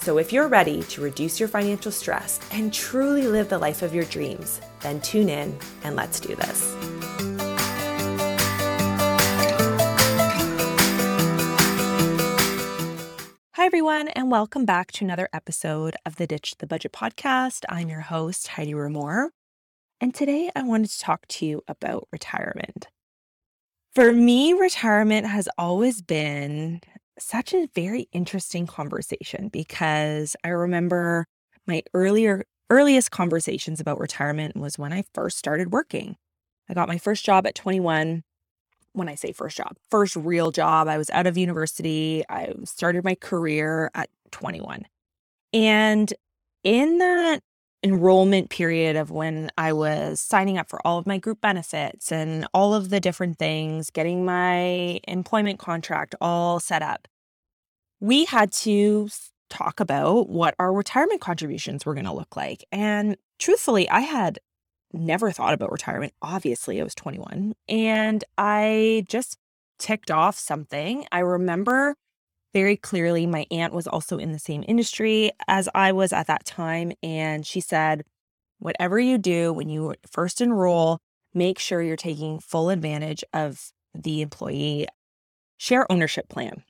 So, if you're ready to reduce your financial stress and truly live the life of your dreams, then tune in and let's do this. Hi, everyone, and welcome back to another episode of the Ditch the Budget podcast. I'm your host, Heidi Ramore. And today I wanted to talk to you about retirement. For me, retirement has always been such a very interesting conversation because I remember my earlier earliest conversations about retirement was when I first started working. I got my first job at 21 when I say first job, first real job, I was out of university. I started my career at 21. And in that enrollment period of when I was signing up for all of my group benefits and all of the different things, getting my employment contract all set up, we had to talk about what our retirement contributions were going to look like. And truthfully, I had never thought about retirement. Obviously, I was 21 and I just ticked off something. I remember very clearly my aunt was also in the same industry as I was at that time. And she said, whatever you do when you first enroll, make sure you're taking full advantage of the employee share ownership plan,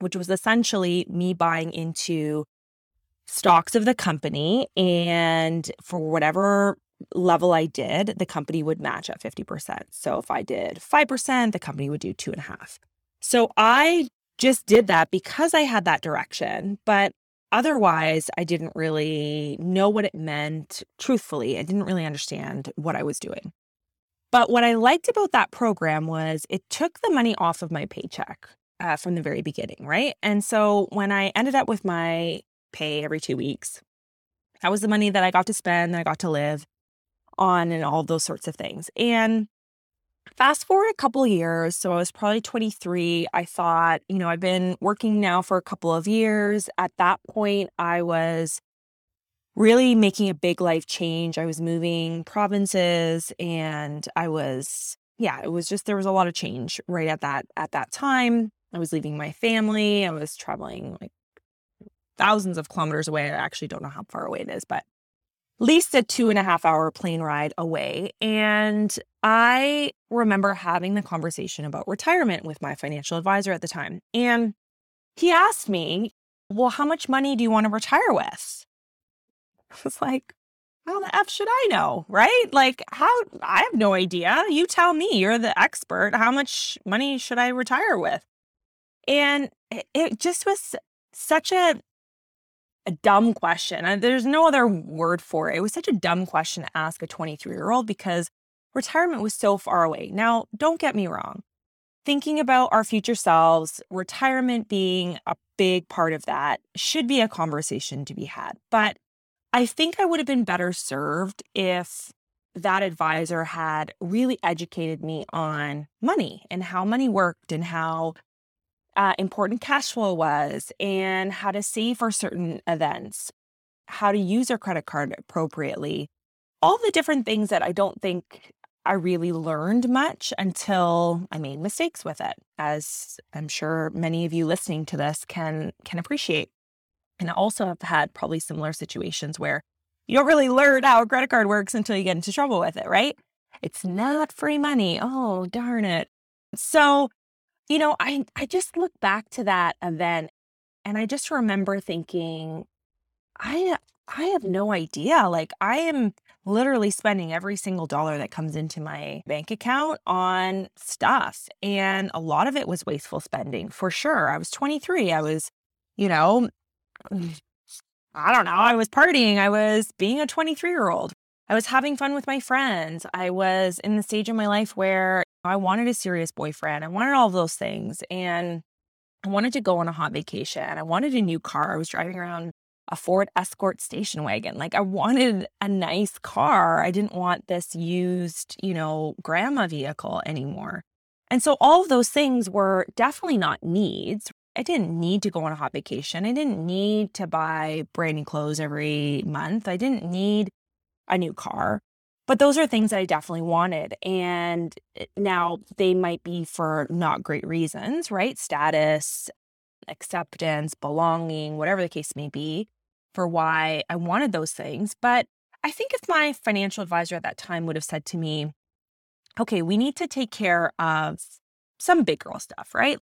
which was essentially me buying into stocks of the company. And for whatever level I did, the company would match at 50%. So if I did 5%, the company would do two and a half. So I just did that because I had that direction. But otherwise, I didn't really know what it meant. Truthfully, I didn't really understand what I was doing. But what I liked about that program was it took the money off of my paycheck uh, from the very beginning, right? And so when I ended up with my pay every two weeks, that was the money that I got to spend, that I got to live on and all those sorts of things. And fast forward a couple years, so I was probably 23. I thought, you know, I've been working now for a couple of years. At that point, I was really making a big life change. I was moving provinces and I was yeah, it was just there was a lot of change right at that at that time. I was leaving my family. I was traveling like thousands of kilometers away. I actually don't know how far away it is, but at least a two and a half hour plane ride away. And I remember having the conversation about retirement with my financial advisor at the time. And he asked me, Well, how much money do you want to retire with? I was like, How the F should I know? Right? Like, how I have no idea. You tell me, you're the expert. How much money should I retire with? And it just was such a a dumb question. There's no other word for it. It was such a dumb question to ask a 23 year old because retirement was so far away. Now, don't get me wrong. Thinking about our future selves, retirement being a big part of that should be a conversation to be had. But I think I would have been better served if that advisor had really educated me on money and how money worked and how uh, important cash flow was and how to save for certain events, how to use your credit card appropriately, all the different things that I don't think I really learned much until I made mistakes with it, as I'm sure many of you listening to this can can appreciate. And I also have had probably similar situations where you don't really learn how a credit card works until you get into trouble with it, right? It's not free money. Oh, darn it. So you know, I I just look back to that event and I just remember thinking, I I have no idea. Like I am literally spending every single dollar that comes into my bank account on stuff. And a lot of it was wasteful spending for sure. I was 23. I was, you know, mm, I don't know. I was partying. I was being a 23 year old. I was having fun with my friends. I was in the stage of my life where I wanted a serious boyfriend. I wanted all of those things. And I wanted to go on a hot vacation. I wanted a new car. I was driving around a Ford Escort station wagon. Like I wanted a nice car. I didn't want this used, you know, grandma vehicle anymore. And so all of those things were definitely not needs. I didn't need to go on a hot vacation. I didn't need to buy brand new clothes every month. I didn't need a new car. But those are things that I definitely wanted. And eh, now they might be for not great reasons, right? Status, acceptance, belonging, whatever the case may be, for why I wanted those things. But I think if my financial advisor at that time would have said to me, okay, we need to take care of some big girl stuff, right?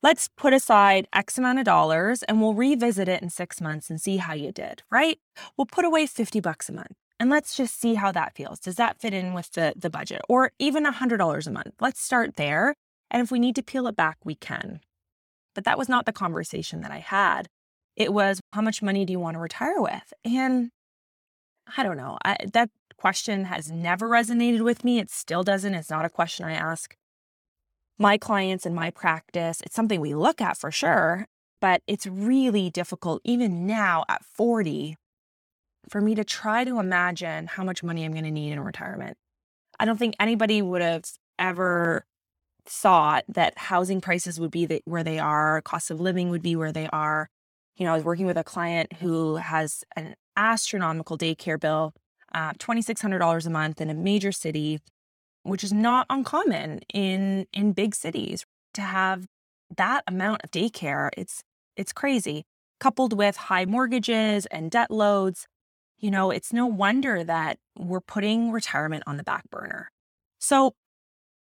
Let's put aside X amount of dollars and we'll revisit it in six months and see how you did, right? We'll put away 50 bucks a month and let's just see how that feels. Does that fit in with the, the budget or even $100 a month? Let's start there. And if we need to peel it back, we can. But that was not the conversation that I had. It was, how much money do you want to retire with? And I don't know. I, that question has never resonated with me. It still doesn't. It's not a question I ask my clients and my practice. It's something we look at for sure, but it's really difficult, even now at 40, for me to try to imagine how much money I'm going to need in retirement. I don't think anybody would have ever thought that housing prices would be the, where they are, cost of living would be where they are. You know, I was working with a client who has an astronomical daycare bill, uh, $2,600 a month in a major city, which is not uncommon in in big cities to have that amount of daycare. It's it's crazy. Coupled with high mortgages and debt loads, you know, it's no wonder that we're putting retirement on the back burner. So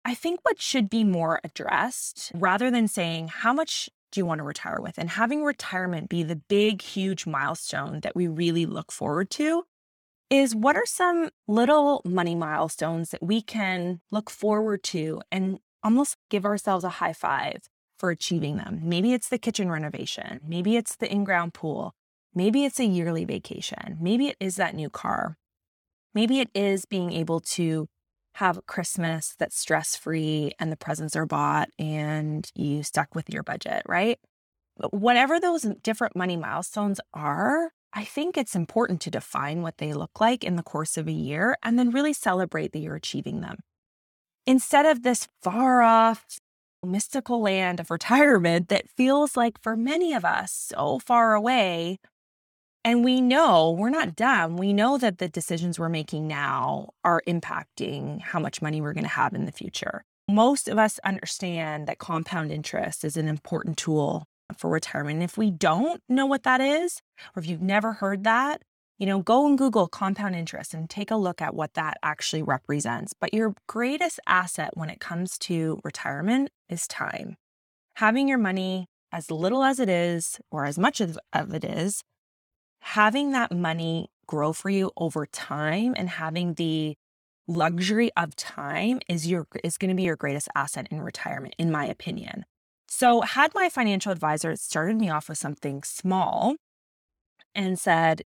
I think what should be more addressed rather than saying, how much do you want to retire with? And having retirement be the big, huge milestone that we really look forward to is what are some little money milestones that we can look forward to and almost give ourselves a high five for achieving them? Maybe it's the kitchen renovation, maybe it's the in ground pool, maybe it's a yearly vacation, maybe it is that new car, maybe it is being able to have Christmas that's stress free and the presents are bought and you stuck with your budget, right? But whatever those different money milestones are, I think it's important to define what they look like in the course of a year and then really celebrate that you're achieving them. Instead of this far off, mystical land of retirement that feels like for many of us so far away, and we know we're not dumb. We know that the decisions we're making now are impacting how much money we're going to have in the future. Most of us understand that compound interest is an important tool for retirement. And if we don't know what that is, or if you've never heard that, you know, go and Google compound interest and take a look at what that actually represents. But your greatest asset when it comes to retirement is time. Having your money as little as it is, or as much of it is, having that money grow for you over time and having the luxury of time is your is going to be your greatest asset in retirement in my opinion. So, had my financial advisor started me off with something small and said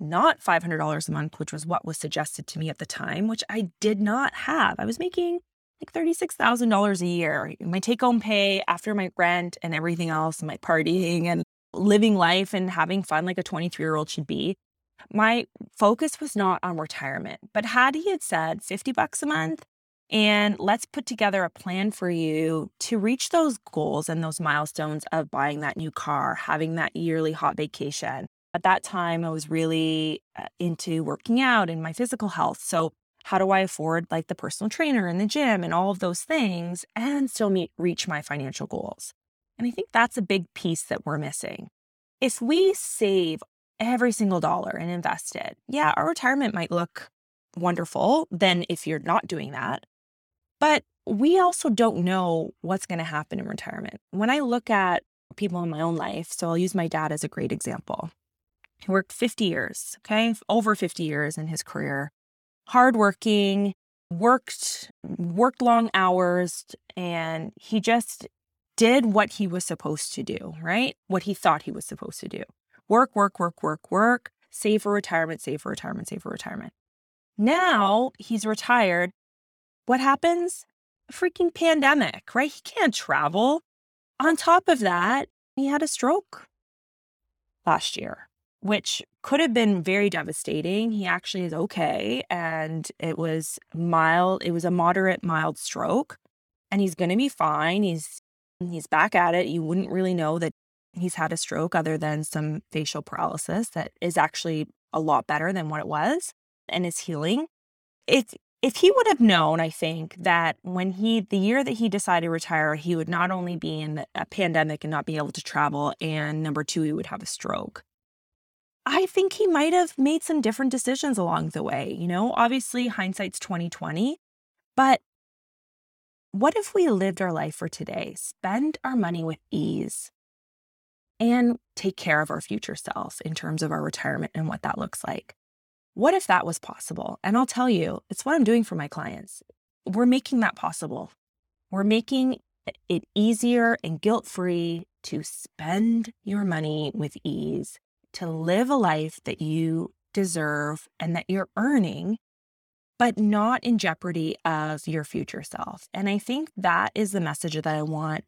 not $500 a month, which was what was suggested to me at the time, which I did not have. I was making like $36,000 a year. My take home pay after my rent and everything else, my partying and living life and having fun like a 23 year old should be. My focus was not on retirement, but had he had said 50 bucks a month and let's put together a plan for you to reach those goals and those milestones of buying that new car, having that yearly hot vacation. At that time, I was really uh, into working out and my physical health. So, how do I afford like the personal trainer and the gym and all of those things and still meet reach my financial goals? And I think that's a big piece that we're missing. If we save every single dollar and invest it, yeah, our retirement might look wonderful than if you're not doing that. But we also don't know what's going to happen in retirement. When I look at people in my own life, so I'll use my dad as a great example. He worked 50 years, okay, over 50 years in his career, hardworking, worked worked long hours, and he just did what he was supposed to do, right? What he thought he was supposed to do. Work, work, work, work, work, save for retirement, save for retirement, save for retirement. Now he's retired. What happens? A freaking pandemic, right? He can't travel. On top of that, he had a stroke last year. which could have been very devastating. He actually is okay. And it was mild, it was a moderate, mild stroke. And he's going to be fine. He's he's back at it. You wouldn't really know that he's had a stroke other than some facial paralysis that is actually a lot better than what it was and is healing. It's if he would have known, I think that when he, the year that he decided to retire, he would not only be in a pandemic and not be able to travel, and number two, he would have a stroke. I think he might have made some different decisions along the way. You know, obviously hindsight's 2020, but what if we lived our life for today, spend our money with ease, and take care of our future self in terms of our retirement and what that looks like? What if that was possible? And I'll tell you, it's what I'm doing for my clients. We're making that possible. We're making it easier and guilt free to spend your money with ease, to live a life that you deserve and that you're earning, but not in jeopardy of your future self. And I think that is the message that I want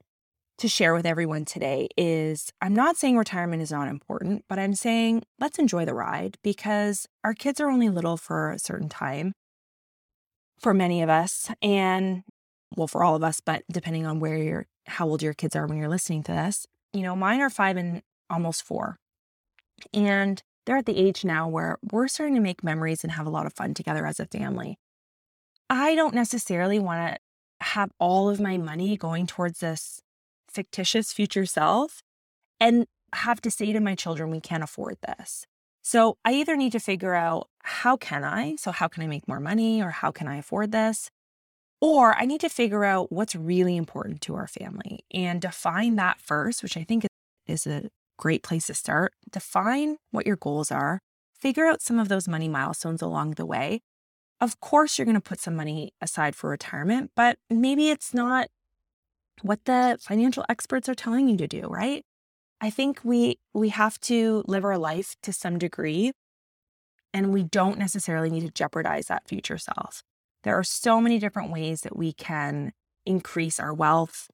to share with everyone today is I'm not saying retirement is not important, but I'm saying let's enjoy the ride because our kids are only little for a certain time for many of us. And well, for all of us, but depending on where you're, how old your kids are when you're listening to this, you know, mine are five and almost four. And they're at the age now where we're starting to make memories and have a lot of fun together as a family. I don't necessarily want to have all of my money going towards this fictitious future self and have to say to my children, we can't afford this. So I either need to figure out how can I? So, how can I make more money or how can I afford this? Or I need to figure out what's really important to our family and define that first, which I think is a great place to start. Define what your goals are, figure out some of those money milestones along the way. Of course, you're going to put some money aside for retirement, but maybe it's not what the financial experts are telling you to do, right? I think we we have to live our life to some degree and we don't necessarily need to jeopardize that future self. There are so many different ways that we can increase our wealth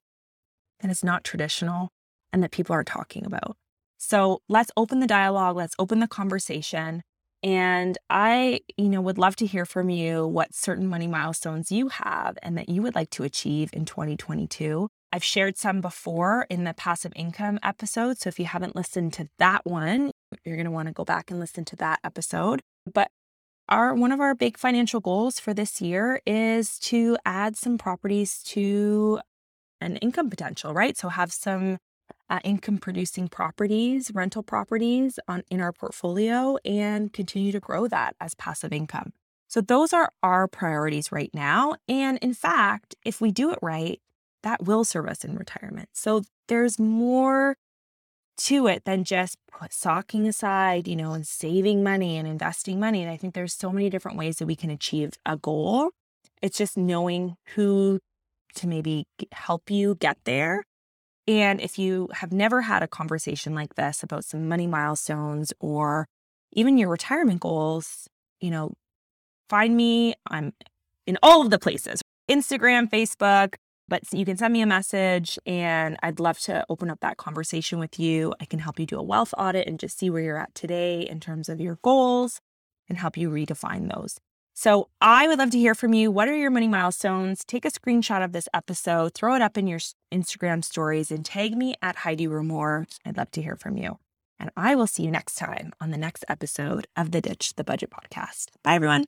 that is not traditional and that people are talking about. So let's open the dialogue, let's open the conversation. And I, you know, would love to hear from you what certain money milestones you have and that you would like to achieve in 2022. I've shared some before in the passive income episode. So if you haven't listened to that one, you're going to want to go back and listen to that episode. But our one of our big financial goals for this year is to add some properties to an income potential, right? So have some uh, income producing properties, rental properties on in our portfolio and continue to grow that as passive income. So those are our priorities right now. And in fact, if we do it right, that will serve us in retirement. So there's more to it than just socking aside, you know, and saving money and investing money. And I think there's so many different ways that we can achieve a goal. It's just knowing who to maybe help you get there. And if you have never had a conversation like this about some money milestones or even your retirement goals, you know, find me. I'm in all of the places Instagram, Facebook, but you can send me a message and I'd love to open up that conversation with you. I can help you do a wealth audit and just see where you're at today in terms of your goals and help you redefine those. So I would love to hear from you. What are your money milestones? Take a screenshot of this episode, throw it up in your Instagram stories, and tag me at Heidi Rumor. I'd love to hear from you. And I will see you next time on the next episode of the Ditch the Budget podcast. Bye, everyone.